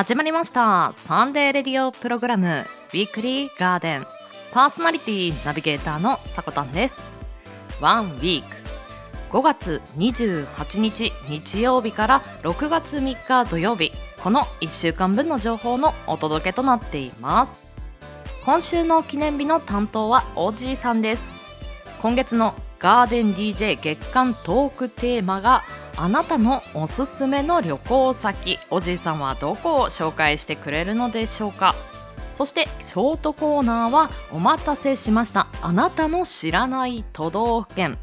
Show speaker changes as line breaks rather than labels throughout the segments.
始まりました。サンデーレディオプログラムウィークリーガーデン。パーソナリティナビゲーターのさこたんです。ワンウィーク。5月28日日曜日から6月3日土曜日。この1週間分の情報のお届けとなっています。今週の記念日の担当はおじいさんです。今月のガーデン DJ 月間トークテーマがあなたのおすすめの旅行先。おじいさんはどこを紹介してくれるのでしょうか。そしてショートコーナーはお待たせしました。あなたの知らない都道府県。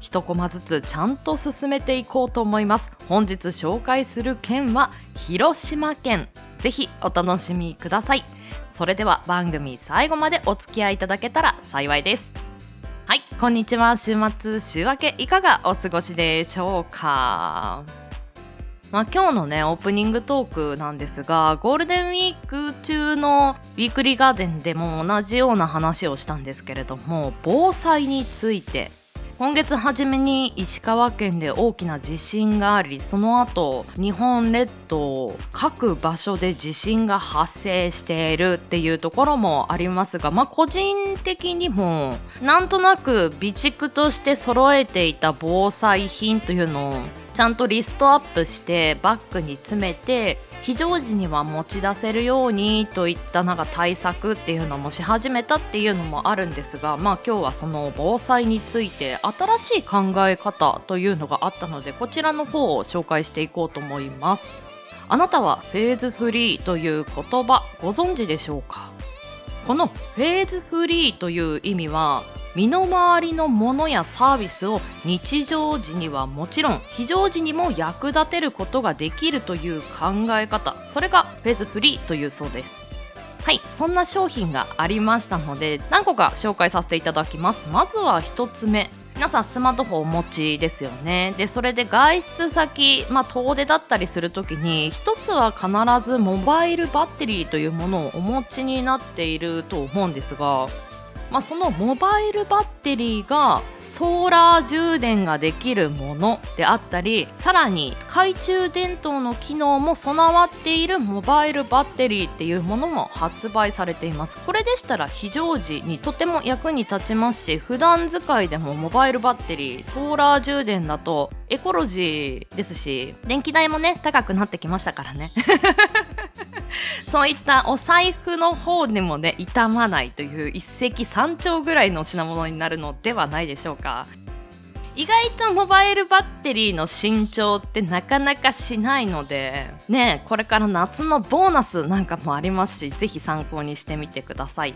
一コマずつちゃんと進めていこうと思います。本日紹介する県は広島県。ぜひお楽しみください。それでは番組最後までお付き合いいただけたら幸いです。はい。こんにちは。週末週明けいかがお過ごしでしょうか？まあ、今日のねオープニングトークなんですがゴールデンウィーク中のウィークリーガーデンでも同じような話をしたんですけれども防災について今月初めに石川県で大きな地震がありその後日本列島各場所で地震が発生しているっていうところもありますがまあ個人的にもなんとなく備蓄として揃えていた防災品というのをちゃんとリストアップしてバッグに詰めて非常時には持ち出せるようにといったなんか対策っていうのもし始めたっていうのもあるんですがまあ今日はその防災について新しい考え方というのがあったのでこちらの方を紹介していこうと思います。あなたはフェーズフリーという言葉ご存知でしょうか？このフェーズフリーという意味は身の回りのものやサービスを日常時にはもちろん非常時にも役立てることができるという考え方。それがフェーズフリーというそうです。はい。そんな商品がありましたので何個か紹介させていただきます。まずは1つ目。皆さんスマートフォンお持ちですよね。でそれで外出先、まあ、遠出だったりする時に一つは必ずモバイルバッテリーというものをお持ちになっていると思うんですがまあ、そのモバイルバッテリーがソーラー充電ができるものであったりさらに懐中電灯の機能も備わっているモバイルバッテリーっていうものも発売されています。これでしたら非常時にとても役に立ちますし普段使いでもモバイルバッテリーソーラー充電だとエコロジーですし電気代もね高くなってきましたからね。そういったお財布の方でもね傷まないという一石三鳥ぐらいの品物になるのではないでしょうか。意外とモバイルバッテリーの新調ってなかなかしないのでねこれから夏のボーナスなんかもありますし是非参考にしてみてください。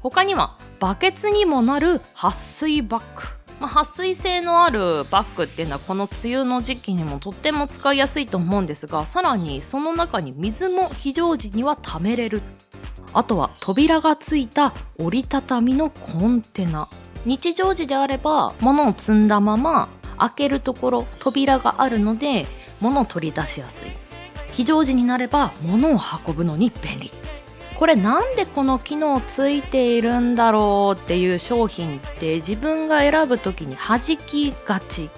他にはバケツにもなる撥水バッグ。まあ、撥水性のあるバッグっていうのはこの梅雨の時期にもとっても使いやすいと思うんですがさらにその中に水も非常時には貯めれる。あとは扉がついた折りたたみのコンテナ。日常時であれば物を積んだまま開けるところ扉があるので物を取り出しやすい。非常時になれば物を運ぶのに便利。これなんでこの機能ついているんだろうっていう商品って自分が選ぶ時に弾きがち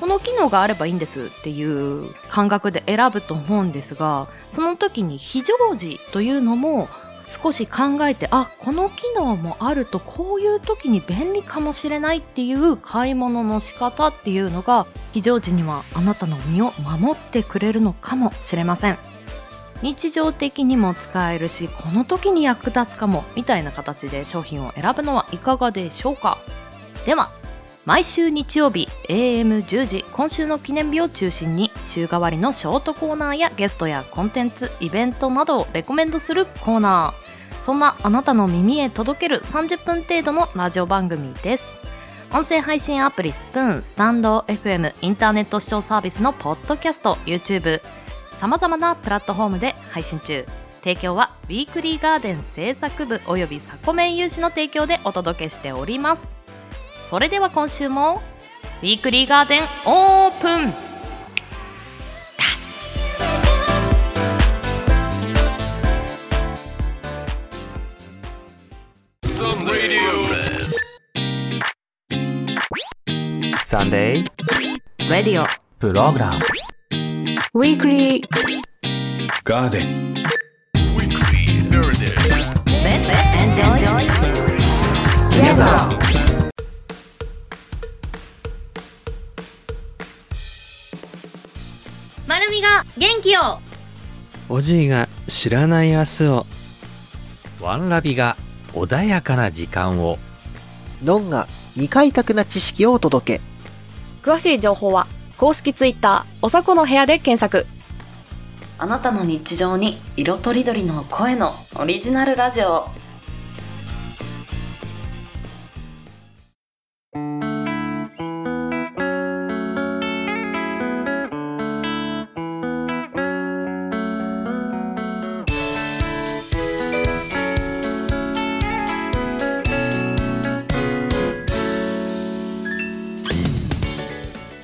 この機能があればいいんですっていう感覚で選ぶと思うんですがその時に非常時というのも少し考えてあこの機能もあるとこういう時に便利かもしれないっていう買い物の仕方っていうのが非常時にはあなたの身を守ってくれるのかもしれません。日常的にも使えるしこの時に役立つかもみたいな形で商品を選ぶのはいかがでしょうか？では毎週日曜日 AM10 時今週の記念日を中心に週替わりのショートコーナーやゲストやコンテンツイベントなどをレコメンドするコーナー。そんなあなたの耳へ届ける30分程度のラジオ番組です。音声配信アプリスプーンスタンド FM インターネット視聴サービスのポッドキャスト YouTube さまざまなプラットフォームで配信中。提供はウィークリーガーデン制作部およびサコメン有志の提供でお届けしております。それでは今週もウィークリーガーデンオープン
サンデー
レディオ
プログラム
Weekly.
Garden.
Weekly. Heritage.
Let's enjoy.
Together
まるみが元気を
おじいが知らない明日を
ワンラビが穏やかな時間を
ノンが未開拓な知識をお届け
詳しい情報は公式ツイッターおさこの部屋で検索。
あなたの日常に色とりどりの声のオリジナルラジオ。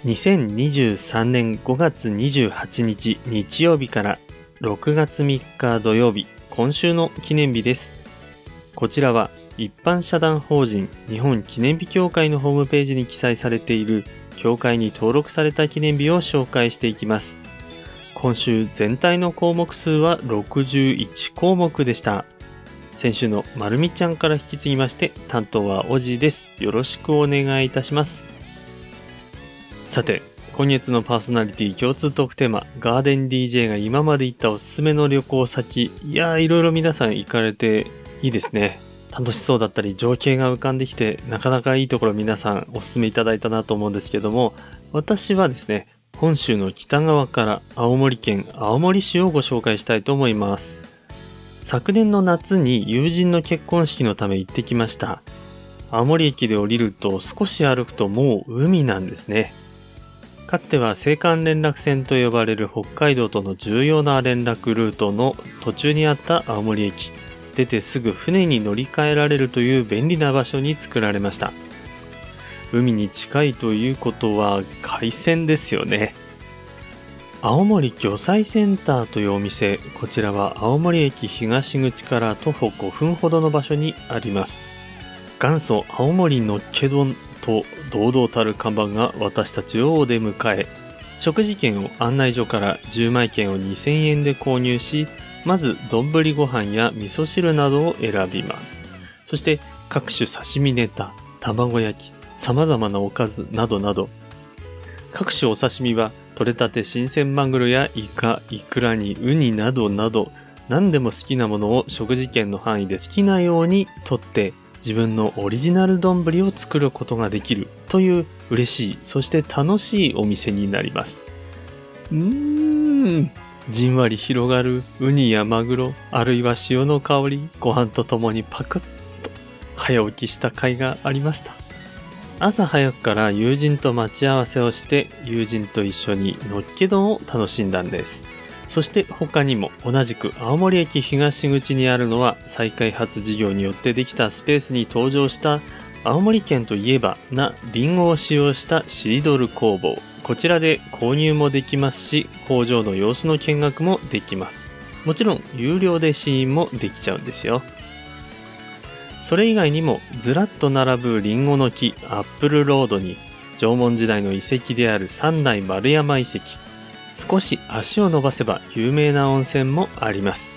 2023年5月28日日曜日から6月3日土曜日今週の記念日です。こちらは一般社団法人日本記念日協会のホームページに記載されている協会に登録された記念日を紹介していきます。今週全体の項目数は61項目でした。先週のまるみちゃんから引き継ぎまして担当はおじです。よろしくお願いいたします。さて、今月のパーソナリティ共通トークテーマ、ガーデン DJ が今まで行ったおすすめの旅行先。いやー、いろいろ皆さん行かれていいですね。楽しそうだったり、情景が浮かんできて、なかなかいいところ皆さんおすすめいただいたなと思うんですけども、私はですね、本州の北側から青森県青森市をご紹介したいと思います。昨年の夏に友人の結婚式のため行ってきました。青森駅で降りると少し歩くともう海なんですね。かつては青函連絡船と呼ばれる北海道との重要な連絡ルートの途中にあった青森駅。出てすぐ船に乗り換えられるという便利な場所に作られました。海に近いということは海鮮ですよね。青森魚菜センターというお店、こちらは青森駅東口から徒歩5分ほどの場所にあります。元祖青森のっけ丼と堂々たる看板が私たちをお出迎え。食事券を案内所から10枚券を2000円で購入しまず丼ご飯や味噌汁などを選びます。そして各種刺身ネタ卵焼き様々なおかずなどなど。各種お刺身は取れたて新鮮マグロやイカイクラにウニなどなど何でも好きなものを食事券の範囲で好きなように取って自分のオリジナル丼を作ることができるという嬉しいそして楽しいお店になります。うーん。じんわり広がるウニやマグロあるいは塩の香りご飯とともにパクッと早起きした甲斐がありました。朝早くから友人と待ち合わせをして友人と一緒にのっけ丼を楽しんだんですそして他にも同じく青森駅東口にあるのは再開発事業によってできたスペースに登場した青森県といえばなリンゴを使用したシードル工房。こちらで購入もできますし工場の様子の見学もできます。もちろん有料で試飲もできちゃうんですよ。それ以外にもずらっと並ぶリンゴの木アップルロードに縄文時代の遺跡である三代丸山遺跡。少し足を伸ばせば有名な温泉もあります。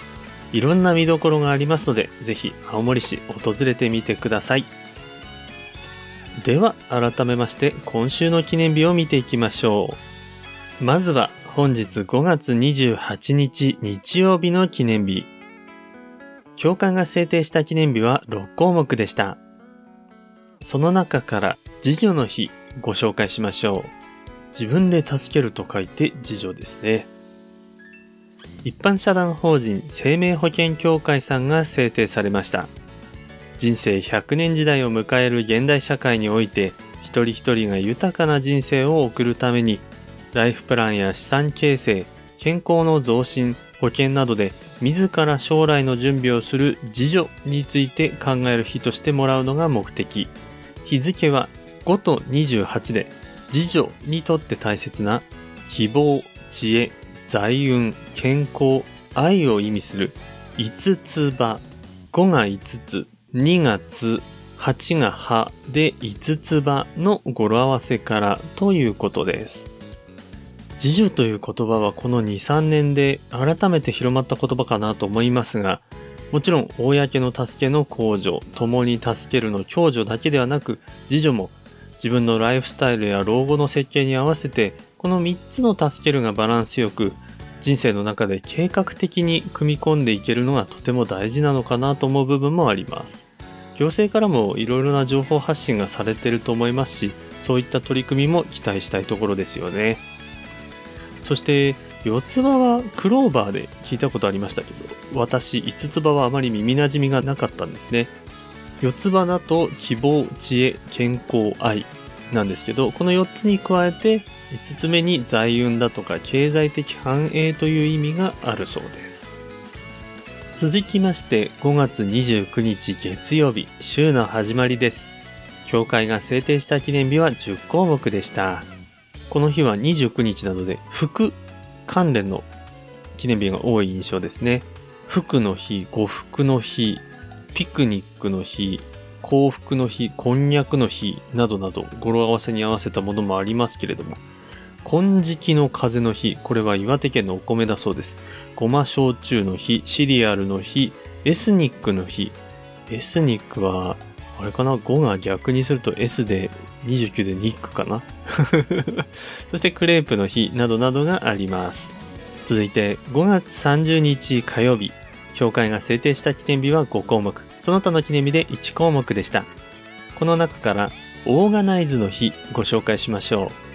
いろんな見どころがありますのでぜひ青森市訪れてみてください。では改めまして今週の記念日を見ていきましょう。まずは本日5月28日日曜日の記念日。教会が制定した記念日は6項目でした。その中から次女の日ご紹介しましょう。自分で助けると書いて自助ですね。一般社団法人生命保険協会さんが制定されました。人生100年時代を迎える現代社会において、一人一人が豊かな人生を送るために、ライフプランや資産形成、健康の増進、保険などで自ら将来の準備をする自助について考える日としてもらうのが目的。日付は5と28で自助にとって大切な希望、知恵、財運、健康、愛を意味する5つ葉、5が5つ、2がつ、8が葉で5つ葉の語呂合わせからということです。自助という言葉はこの2、3年で改めて広まった言葉かなと思いますが、もちろん、公の助けの公助、共に助けるの共助だけではなく、自助も自分のライフスタイルや老後の設計に合わせて、この3つの助けるがバランスよく、人生の中で計画的に組み込んでいけるのがとても大事なのかなと思う部分もあります。行政からもいろいろな情報発信がされてると思いますし、そういった取り組みも期待したいところですよね。そして、四つ葉はクローバーで聞いたことありましたけど、私、五つ葉はあまり耳馴染みがなかったんですね。四つ葉だと希望、知恵、健康、愛なんですけど、この4つに加えて、5つ目に財運だとか経済的繁栄という意味があるそうです。続きまして、5月29日月曜日、週の始まりです。教会が制定した記念日は10項目でした。この日は29日なので、服関連の記念日が多い印象ですね。服の日、呉服の日、ピクニックの日、幸福の日、こんにゃくの日などなど語呂合わせに合わせたものもありますけれども、金色の風の日、これは岩手県のお米だそうです。ごま焼酎の日、シリアルの日、エスニックの日。エスニックは、あれかな ?5 が逆にすると S で29でニックかな？そしてクレープの日などなどがあります。続いて5月30日火曜日、教会が制定した記念日は5項目、その他の記念日で1項目でした。この中からオーガナイズの日ご紹介しましょう。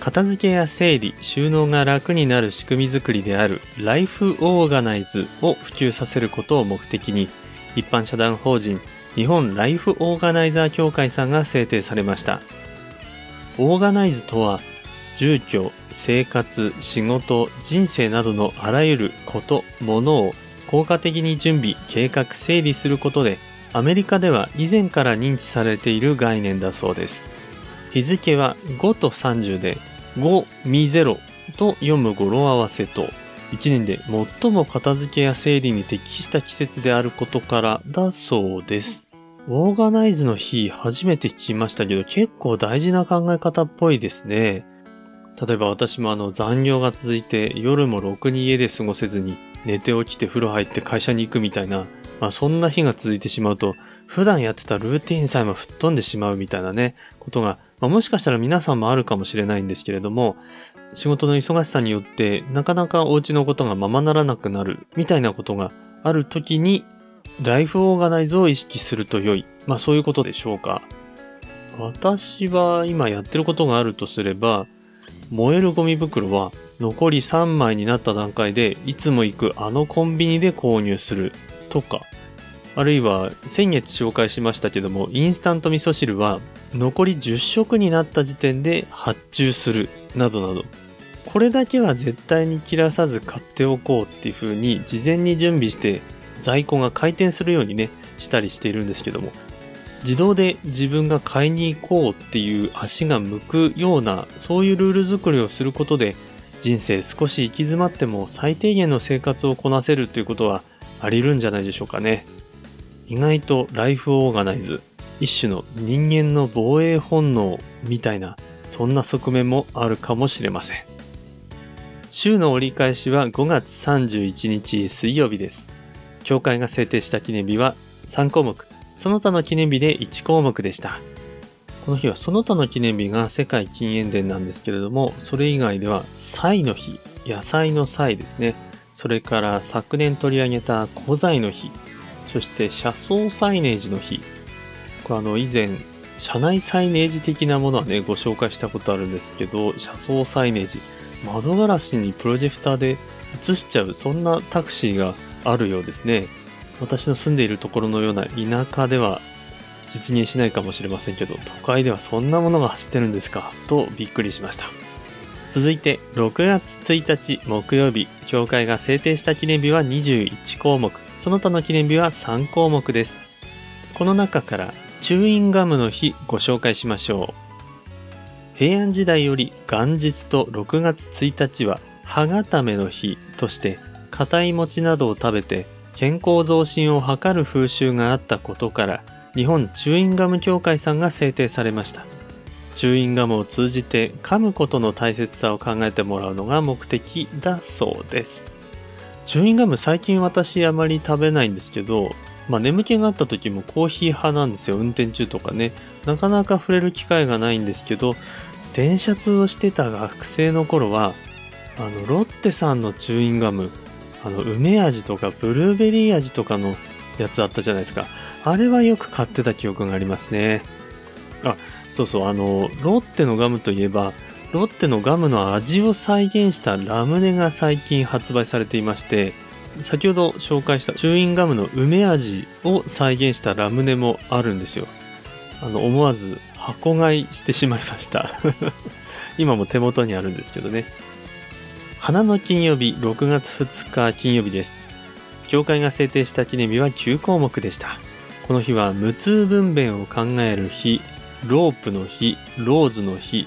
片付けや整理、収納が楽になる仕組み作りであるライフオーガナイズを普及させることを目的に一般社団法人日本ライフオーガナイザー協会さんが制定されました。オーガナイズとは住居、生活、仕事、人生などのあらゆること、ものを効果的に準備、計画、整理することでアメリカでは以前から認知されている概念だそうです。日付は5と30で5み0と読む語呂合わせと1年で最も片付けや整理に適した季節であることからだそうです。オーガナイズの日初めて聞きましたけど結構大事な考え方っぽいですね。例えば私もあの残業が続いて夜もろくに家で過ごせずに寝て起きて風呂入って会社に行くみたいな、まあそんな日が続いてしまうと普段やってたルーティンさえも吹っ飛んでしまうみたいなね、ことが、まあ、もしかしたら皆さんもあるかもしれないんですけれども、仕事の忙しさによってなかなかお家のことがままならなくなるみたいなことがある時にライフオーガナイズを意識すると良い。まあそういうことでしょうか。私は今やってることがあるとすれば、燃えるゴミ袋は残り3枚になった段階でいつも行くあのコンビニで購入するとか、あるいは先月紹介しましたけども、インスタント味噌汁は残り10食になった時点で発注するなどなど、これだけは絶対に切らさず買っておこうっていう風に事前に準備して在庫が回転するようにね、したりしているんですけども、自動で自分が買いに行こうっていう足が向くような、そういうルール作りをすることで、人生少し行き詰まっても最低限の生活をこなせるということはありるんじゃないでしょうかね。意外とライフオーガナイズ、一種の人間の防衛本能みたいな、そんな側面もあるかもしれません。週の折り返しは5月31日水曜日です。教会が制定した記念日は3項目、その他の記念日で1項目でした。この日はその他の記念日が世界禁煙デーなんですけれども、それ以外では菜の日、野菜の菜ですね。それから昨年取り上げた古材の日、そして車窓サイネージの日。これあの以前、車内サイネージ的なものはね、ご紹介したことあるんですけど、車窓サイネージ、窓ガラスにプロジェクターで映しちゃう、そんなタクシーがあるようですね。私の住んでいるところのような田舎では実現しないかもしれませんけど、都会ではそんなものが走ってるんですか、とびっくりしました。続いて、6月1日木曜日、教会が制定した記念日は21項目、その他の記念日は3項目です。この中から、チューインガムの日ご紹介しましょう。平安時代より元日と6月1日は歯固めの日として、硬い餅などを食べて健康増進を図る風習があったことから、日本チューインガム協会さんが制定されました。チューインガムを通じて噛むことの大切さを考えてもらうのが目的だそうです。チューインガム最近私あまり食べないんですけどまあ眠気があった時もコーヒー派なんですよ。運転中とかね。なかなか触れる機会がないんですけど電車通をしてた学生の頃はあのロッテさんのチューインガムあの梅味とかブルーベリー味とかのやつあったじゃないですか。あれはよく買ってた記憶がありますね。あそうそう。あのロッテのガムといえばロッテのガムの味を再現したラムネが最近発売されていまして先ほど紹介したチューインガムの梅味を再現したラムネもあるんですよ。あの思わず箱買いしてしまいました。今も手元にあるんですけどね。花の金曜日6月2日金曜日です。教会が制定した記念日は9項目でした。この日は無痛分娩を考える日ロープの日ローズの日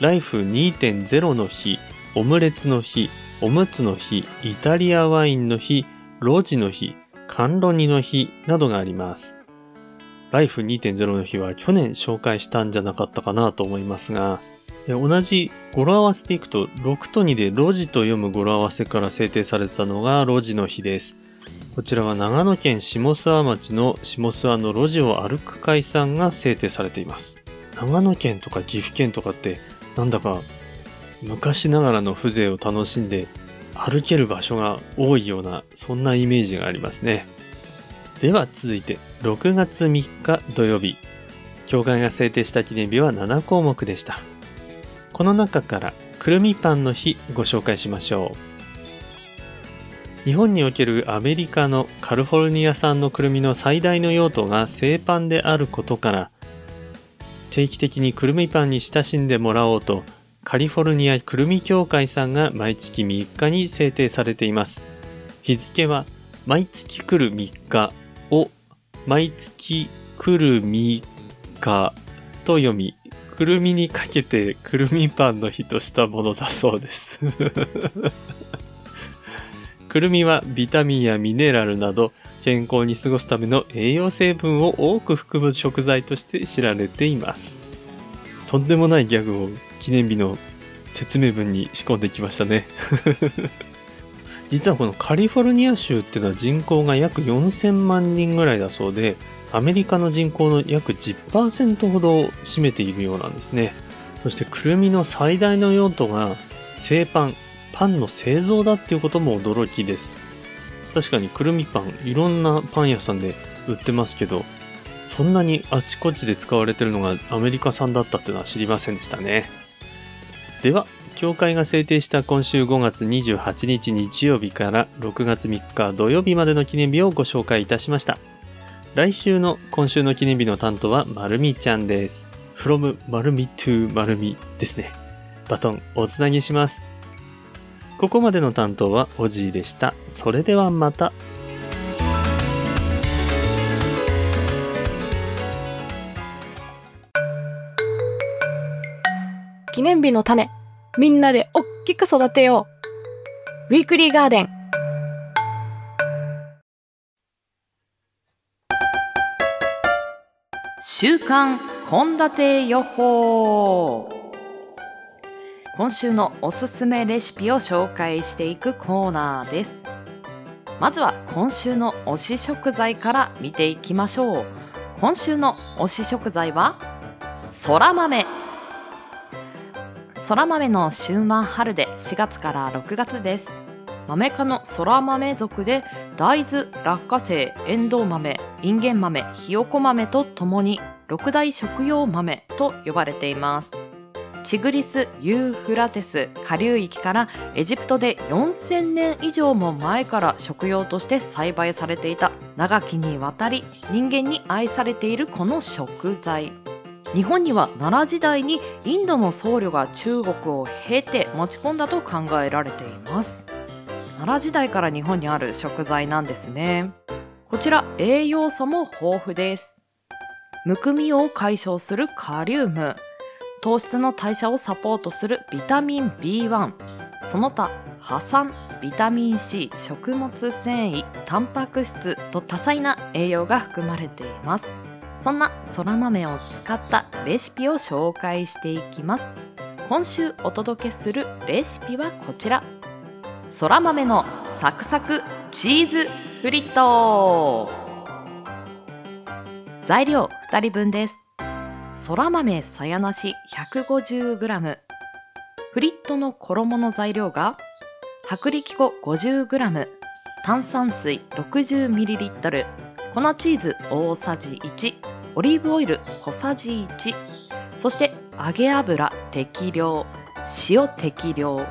ライフ2.0の日オムレツの日おむつの日イタリアワインの日ロジの日甘露煮の日などがあります。ライフ2.0の日は去年紹介したんじゃなかったかなと思いますが同じ語呂合わせでいくと6と2でロジと読む語呂合わせから制定されたのがロジの日です。こちらは長野県下諏訪町の下諏訪の路地を歩く会さんが制定されています。長野県とか岐阜県とかってなんだか昔ながらの風情を楽しんで歩ける場所が多いようなそんなイメージがありますね。では続いて6月3日土曜日。教会が制定した記念日は7項目でした。この中からくるみパンの日ご紹介しましょう。日本におけるアメリカのカリフォルニア産のくるみの最大の用途が製パンであることから定期的にくるみパンに親しんでもらおうとカリフォルニアくるみ協会さんが毎月3日に制定されています。日付は毎月来る3日を毎月来る3日と読みくるみにかけてくるみパンの日としたものだそうです。くるみはビタミンやミネラルなど健康に過ごすための栄養成分を多く含む食材として知られています。とんでもないギャグを記念日の説明文に仕込んできましたね。実はこのカリフォルニア州っていうのは人口が約4000万人ぐらいだそうでアメリカの人口の約10%ほどを占めているようなんですね。そしてくるみの最大の用途が製パン。パンの製造だっていうことも驚きです。確かにくるみパンいろんなパン屋さんで売ってますけどそんなにあちこちで使われてるのがアメリカ産だったっていうのは知りませんでしたね。では教会が制定した今週5月28日日曜日から6月3日土曜日までの記念日をご紹介いたしました。来週の今週の記念日の担当はまるみちゃんです。From まるみ to まるみですね。バトンおつなぎします。ここまでの担当はおじいでしたそれではまた
記念日の種、みんなでおっきく育てよう。ウィークリーガーデン。
週刊献立予報今週のおすすめレシピを紹介していくコーナーです。まずは今週の推し食材から見ていきましょう。今週の推し食材はそら豆そら豆の旬は春で4月から6月です。豆科のそら豆属で大豆、落花生、エンドウ豆、インゲン豆、ひよこ豆とともに六大食用豆と呼ばれています。チグリス・ユーフラテス下流域からエジプトで4000年以上も前から食用として栽培されていた長きにわたり人間に愛されているこの食材。日本には奈良時代にインドの僧侶が中国を経て持ち込んだと考えられています。奈良時代から日本にある食材なんですね。こちら栄養素も豊富です。むくみを解消するカリウム。糖質の代謝をサポートするビタミン B1 その他葉酸ビタミン C 食物繊維タンパク質と多彩な栄養が含まれています。そんなそら豆を使ったレシピを紹介していきます。今週お届けするレシピはこちら。そら豆のサクサクチーズフリット。材料2人分です。そら豆さやなし 150g フリットの衣の材料が薄力粉 50g 炭酸水 60ml 粉チーズ大さじ1オリーブオイル小さじ1そして揚げ油適量。塩適量。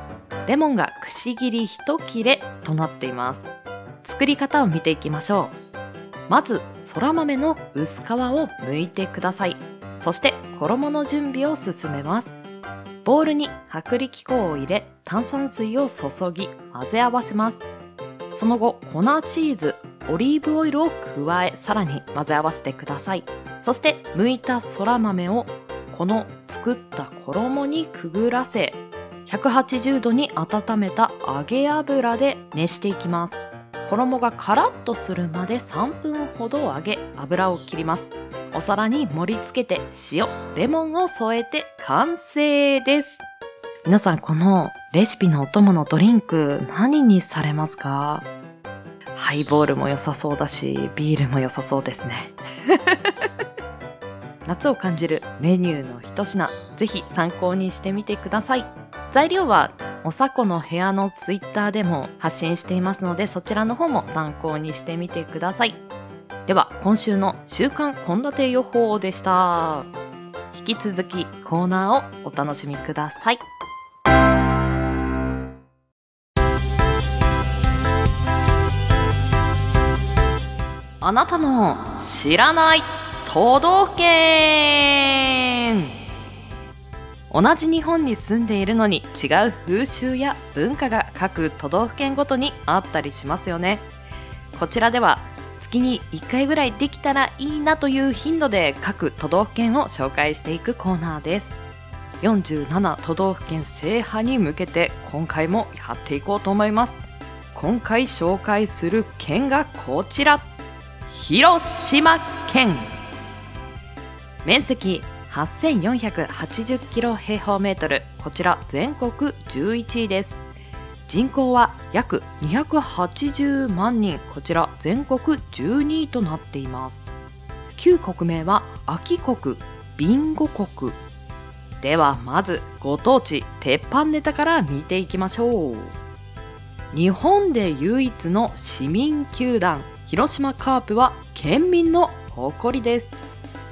レモンがくし切り1切れとなっています。作り方を見ていきましょう。まずそら豆の薄皮を剥いてください。そして衣の準備を進めます。ボウルに薄力粉を入れ炭酸水を注ぎ混ぜ合わせます。その後粉チーズオリーブオイルを加えさらに混ぜ合わせてください。そして剥いたそら豆をこの作った衣にくぐらせ180度に温めた揚げ油で熱していきます。衣がカラッとするまで3分ほど揚げ油を切ります。お皿に盛り付けて塩レモンを添えて完成です。皆さんこのレシピのお供のドリンク何にされますか？ハイボールも良さそうだしビールも良さそうですね。夏を感じるメニューの一品ぜひ参考にしてみてください。材料はおさこの部屋のツイッターでも発信していますのでそちらの方も参考にしてみてください。では今週の週刊献立予報でした。引き続きコーナーをお楽しみください。あなたの知らない都道府県。同じ日本に住んでいるのに違う風習や文化が各都道府県ごとにあったりしますよね。こちらでは月に1回ぐらいできたらいいなという頻度で各都道府県を紹介していくコーナーです。47都道府県制覇に向けて今回もやっていこうと思います。今回紹介する県がこちら。広島県。面積8480キロ平方メートル。こちら全国11位です。人口は約280万人。こちら全国12位となっています。旧国名は秋国ビンゴ国。ではまずご当地鉄板ネタから見ていきましょう。日本で唯一の市民球団広島カープは県民の誇りです。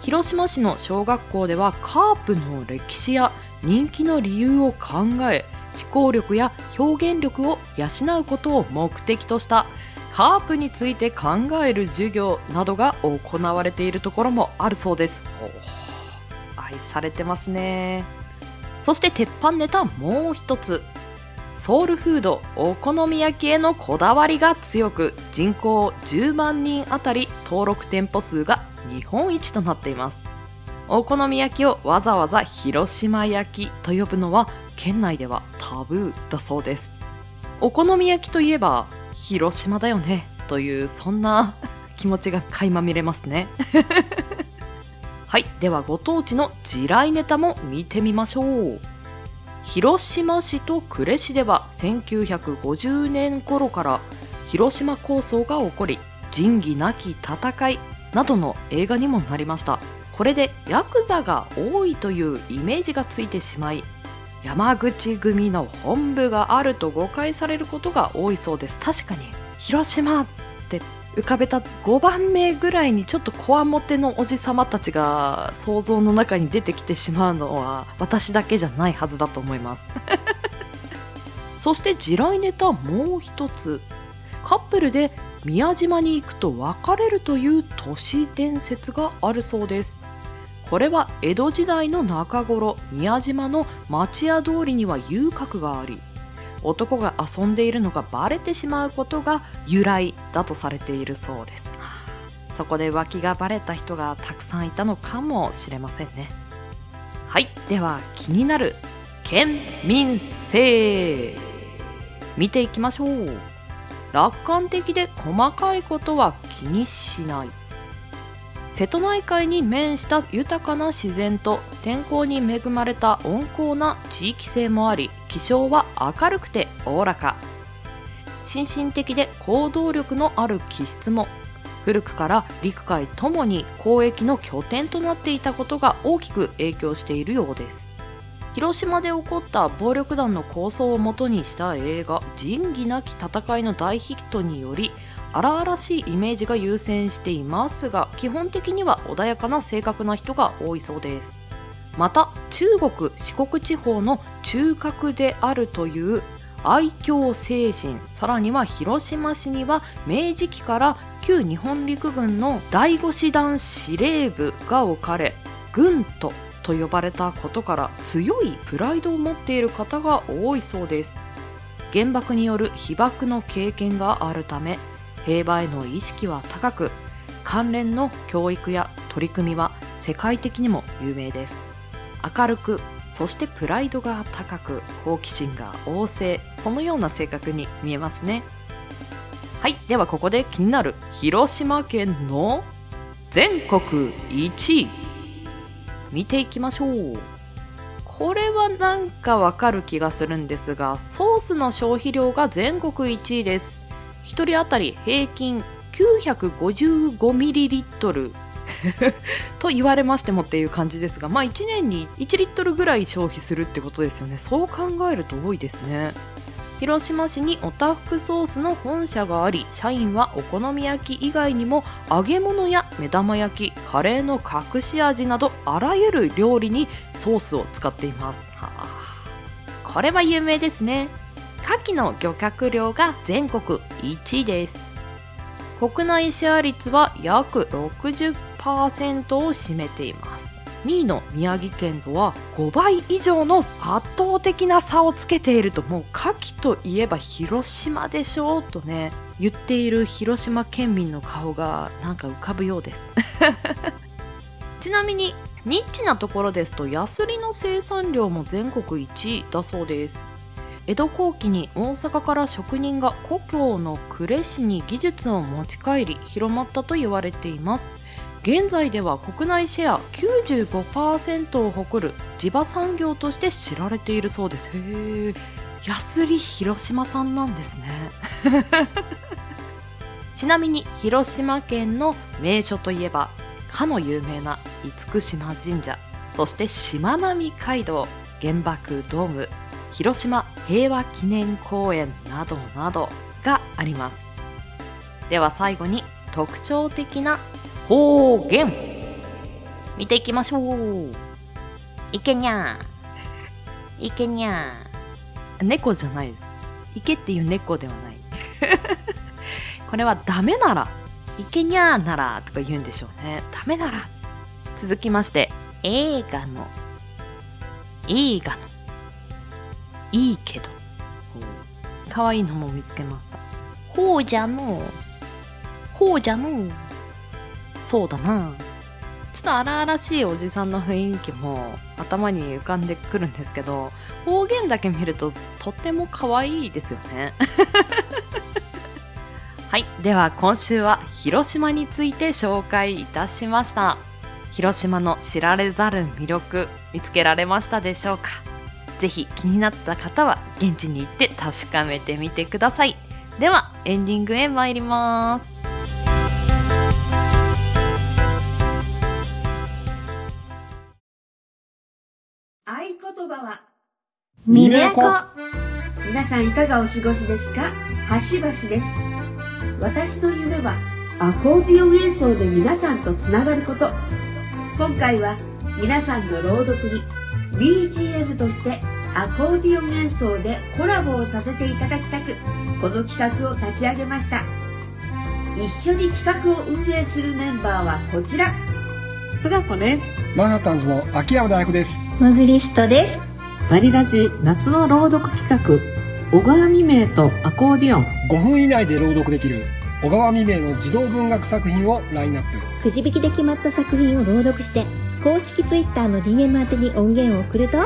広島市の小学校ではカープの歴史や人気の理由を考え思考力や表現力を養うことを目的としたカープについて考える授業などが行われているところもあるそうです。愛されてますね。そして鉄板ネタもう一つ。ソウルフードお好み焼きへのこだわりが強く人口10万人あたり登録店舗数が日本一となっています。お好み焼きをわざわざ広島焼きと呼ぶのは県内ではタブーだそうです。お好み焼きといえば広島だよねというそんな 気持ちが垣間見れますね。はいではご当地の地雷ネタも見てみましょう。広島市と呉市では1950年頃から広島構想が起こり仁義なき戦いなどの映画にもなりました。これでヤクザが多いというイメージがついてしまい山口組の本部があると誤解されることが多いそうです。確かに。広島って浮かべた5番目ぐらいにちょっとこわもてのおじさまたちが想像の中に出てきてしまうのは私だけじゃないはずだと思います。そして地雷ネタもう一つ。カップルで宮島に行くと別れるという都市伝説があるそうですこれは江戸時代の中頃宮島の町屋通りには遊郭があり男が遊んでいるのがバレてしまうことが由来だとされているそうです。そこで浮気がバレた人がたくさんいたのかもしれませんね。はいでは気になる県民性。見ていきましょう。楽観的で細かいことは気にしない。瀬戸内海に面した豊かな自然と天候に恵まれた温厚な地域性もあり気象は明るくておおらか。心身的で行動力のある気質も古くから陸海ともに交易の拠点となっていたことが大きく影響しているようです。広島で起こった暴力団の構想をもとにした映画「仁義なき戦い」の大ヒットにより荒々しいイメージが優先していますが基本的には穏やかな性格な人が多いそうです。また中国四国地方の中核であるという愛嬌精神さらには広島市には明治期から旧日本陸軍の第五師団司令部が置かれ軍都と呼ばれたことから強いプライドを持っている方が多いそうです。原爆による被爆の経験があるため平和への意識は高く関連の教育や取り組みは世界的にも有名です。明るくそしてプライドが高く好奇心が旺盛そのような性格に見えますね。はいではここで気になる広島県の全国1位。見ていきましょう。これはなんかわかる気がするんですがソースの消費量が全国1位です。1人当たり平均 955ml と言われましてもっていう感じですがまあ1年に1リットルぐらい消費するってことですよね。そう考えると多いですね。広島市におたふくソースの本社があり社員はお好み焼き以外にも揚げ物や目玉焼きカレーの隠し味などあらゆる料理にソースを使っています。はあ。これは有名ですね牡蠣の漁獲量が全国1位です。国内シェア率は約60%を占めています。2位の宮城県とは5倍以上の圧倒的な差をつけているともう牡蠣といえば広島でしょうとね言っている広島県民の顔がなんか浮かぶようです。ちなみにニッチなところですとヤスリの生産量も全国1位だそうです江戸後期に大阪から職人が故郷の呉市に技術を持ち帰り広まったと言われています。現在では国内シェア95%を誇る地場産業として知られているそうです。へえヤスリ広島産なんですね。ちなみに広島県の名所といえばかの有名な厳島神社そしてしまなみ海道原爆ドーム。広島平和記念公園などなどがあります。では最後に特徴的な方言。見ていきましょう。いけにゃー。いけにゃー。猫じゃない。いけっていう猫ではない。これはダメならいけにゃーならとか言うんでしょうね。ダメなら。続きまして映画の。映画のいいけど。かわいいのも見つけました。ほうじゃのほうじゃのそうだな。ちょっと荒々しいおじさんの雰囲気も頭に浮かんでくるんですけど方言だけ見るととっても可愛いですよね。はい。では今週は広島について紹介いたしました。広島の知られざる魅力見つけられましたでしょうか？ぜひ気になった方は現地に行って確かめてみてください。ではエンディングへ参ります。
合言葉は
ミレコ
皆さんいかがお過ごしですか？橋橋です。私の夢はアコーディオン演奏で皆さんとつながること。今回は皆さんの朗読に BGM としてアコーディオン演奏でコラボをさせていただきたくこの企画を立ち上げました。一緒に企画を運営するメンバーはこちら。
菅子です。
マンハッタンズの秋山大学です。
マグリストです。
バリラジ夏の朗読企画小川未明とアコーディオン。
5分以内で朗読できる小川未明の児童文学作品をラインナップ。
くじ引きで決まった作品を朗読して公式 Twitter の DM 宛てに音源を送ると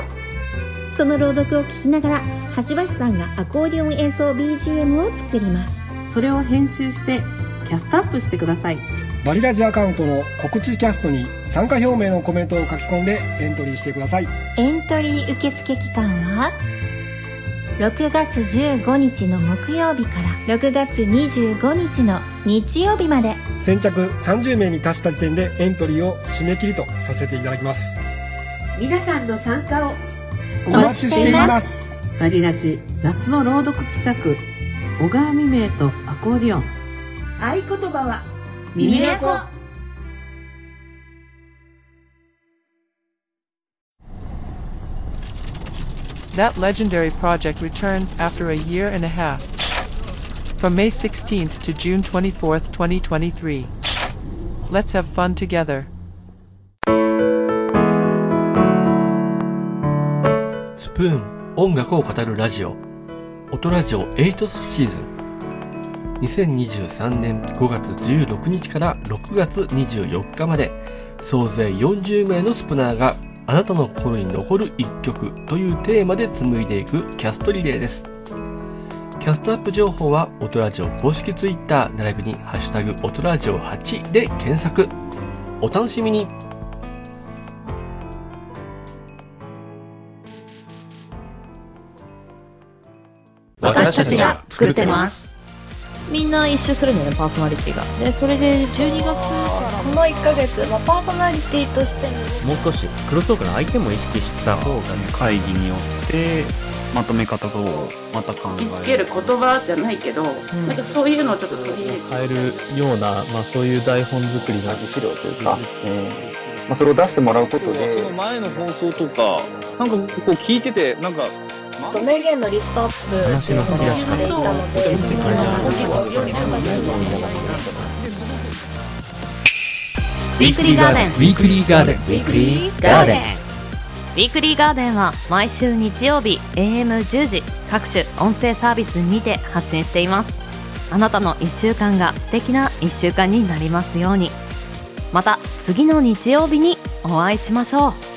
その朗読を聞きながら橋橋さんがアコーディオン演奏 BGM を作ります。
それを編集してキャストアップしてください。
バリラジアカウントの告知キャストに参加表明のコメントを書き込んでエントリーしてください。
エントリー受付期間は6月15日の木曜日から6月25日の日曜日まで。
先着30名に達した時点でエントリーを締め切りとさせていただきます。
皆さんの参加を
お待ちしています。
バリラジ夏の朗読企画小川未明とアコーディオン。
合言葉は
ミレコ
That legendary project returns after a year and a half. From May 16th to June 24th, 2023. Let's have fun together.
スプーン音楽を語るラジオ音ラジオ8スシーズン2023年5月16日から6月24日まで総勢40名のスプナーがあなたの心に残る一曲というテーマで紡いでいくキャストリレーです。キャストアップ情報は音ラジオ公式 Twitter 並びにハッシュタグ音ラジオ8で検索。お楽しみに。
私たちが作ってます。
みんな一周するんだよねパーソナリティが。でそれで12月から
この1ヶ月、まあ、パーソナリティとして
もう少しクロストークの相手も意識した方がね
会議によってまとめ方とまた考え
つける言葉じゃないけど、なんかそういうのをちょっと取り入れて。
変えるような、まあ、そういう台本作りの
資料というか、えーまあ、それを出してもらうことで。
その前の放送とかなんかこう聞いててなんか
名言のリストアップ
話の振り出し
していたので
ウィークリーガーデン
ウィークリーガーデン。
ウィークリーガーデン。ウィークリーガーデンは毎週日曜日 AM10 時各種音声サービスにて発信しています。あなたの1週間が素敵な1週間になりますように。また次の日曜日にお会いしましょう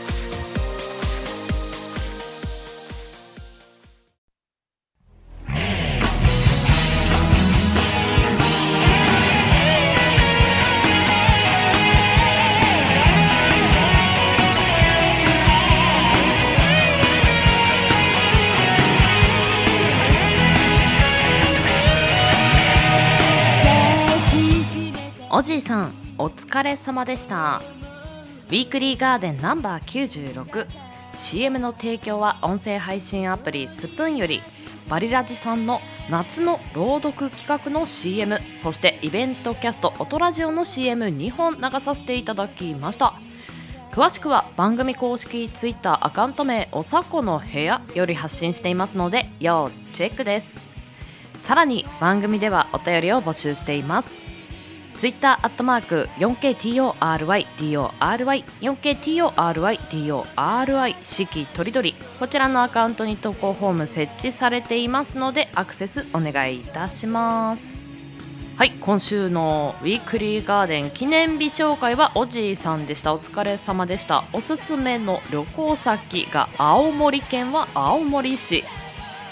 疲れ様でした。ウィークリーガーデンナンバー 96CM の提供は音声配信アプリスプーンよりバリラジさんの夏の朗読企画の CM そしてイベントキャスト音ラジオの CM2 本流させていただきました。詳しくは番組公式 Twitter アカウント名おさこの部屋より発信していますので要チェックです。さらに番組ではお便りを募集しています。ツイッターアットマーク 4KTORYDORY、4KTORYDORY、四季とりどり、こちらのアカウントに投稿フォーム設置されていますので、アクセスお願いいたします。はい、今週のウィークリーガーデン記念日紹介はおじいさんでした。お疲れ様でした。おすすめの旅行先が青森県は青森市。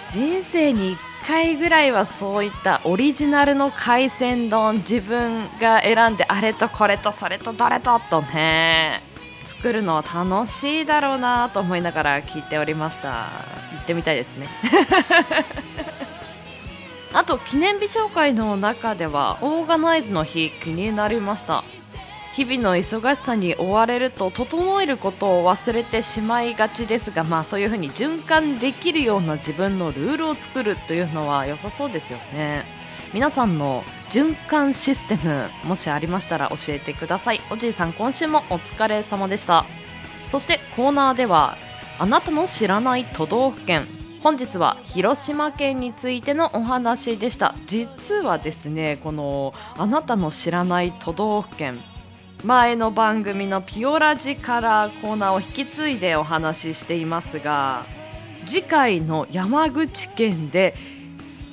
人生に1回ぐらいはそういったオリジナルの海鮮丼自分が選んであれとこれとそれとどれととね作るのは楽しいだろうなと思いながら聞いておりました。行ってみたいですね。あと記念日紹介の中ではオーガナイズの日気になりました。日々の忙しさに追われると整えることを忘れてしまいがちですがまあそういうふうに循環できるような自分のルールを作るというのは良さそうですよね。皆さんの循環システムもしありましたら教えてくださいおじいさん今週もお疲れ様でした。そしてコーナーではあなたの知らない都道府県。本日は広島県についてのお話でした。実はですねこのあなたの知らない都道府県前の番組のピオラジからコーナーを引き継いでお話ししていますが次回の山口県で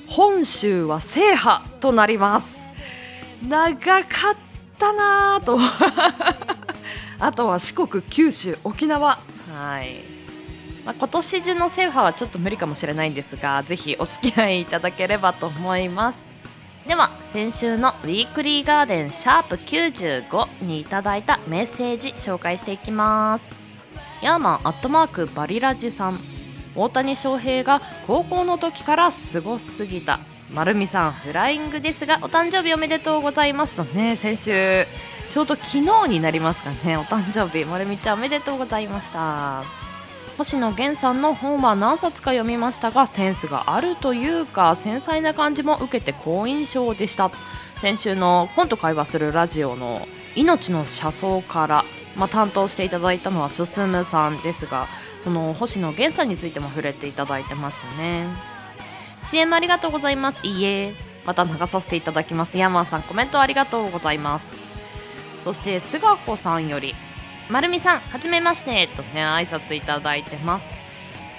本州は制覇となります。長かったなぁと。あとは四国九州沖縄。はい、まあ、今年中の制覇はちょっと無理かもしれないんですがぜひお付き合いいただければと思います。では先週のウィークリーガーデンシャープ95にいただいたメッセージ紹介していきます。ヤーマンアットマークバリラジさん。大谷翔平が高校の時からすごすぎた。丸美さん。フライングですがお誕生日おめでとうございますとね先週。ちょうど昨日になりますかね。お誕生日。丸美ちゃんおめでとうございました。星野源さんの本は何冊か読みましたがセンスがあるというか繊細な感じも受けて好印象でした。先週の本と会話するラジオの命の車窓から、まあ、担当していただいたのは進さんですがその星野源さんについても触れていただいてましたね。CM ありがとうございます。いいえ。また流させていただきます。ヤマンさんコメントありがとうございます。そして菅子さんよりまるみさんはじめまして。とね挨拶いただいてます。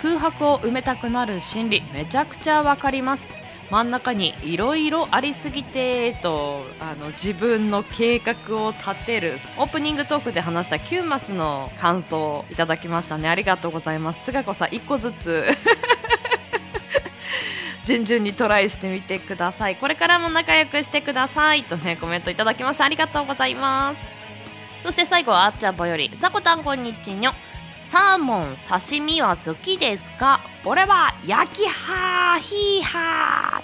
空白を埋めたくなる心理めちゃくちゃわかります。真ん中にいろいろありすぎてとあの自分の計画を立てる。オープニングトークで話した9マスの感想をいただきましたね。ありがとうございます。菅子さん1個ずつ。順々にトライしてみてください。これからも仲良くしてください。とねコメントいただきました。ありがとうございます。そして最後はあっちゃんぽよりさこたんこんにちにょサーモン刺身は好きですか？俺は焼きはーヒーハー。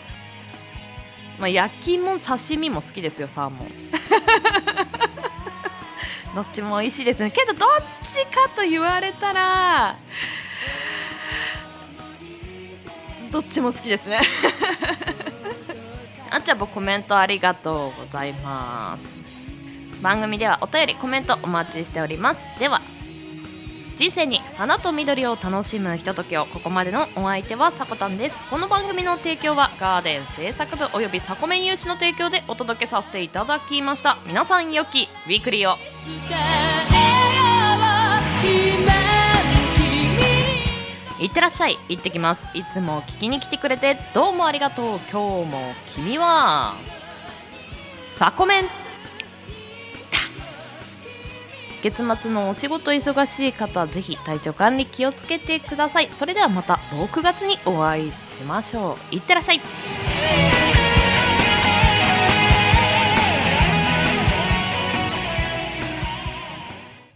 まあ焼きも刺身も好きですよサーモン。どっちも美味しいですね。けどどっちかと言われたらどっちも好きですね。あっちゃんぽコメントありがとうございます番組ではお便りコメントお待ちしております。では人生に花と緑を楽しむひとときをここまでのお相手はさこたんです。この番組の提供はガーデン制作部およびサコメン有志の提供でお届けさせていただきました。皆さん良きウィークリーを。いってらっしゃい行ってきます。いつも聞きに来てくれてどうもありがとう。今日も君はサコメン。月末のお仕事忙しい方ぜひ体調管理気をつけてください。それではまた6月にお会いしましょう。いってらっしゃい。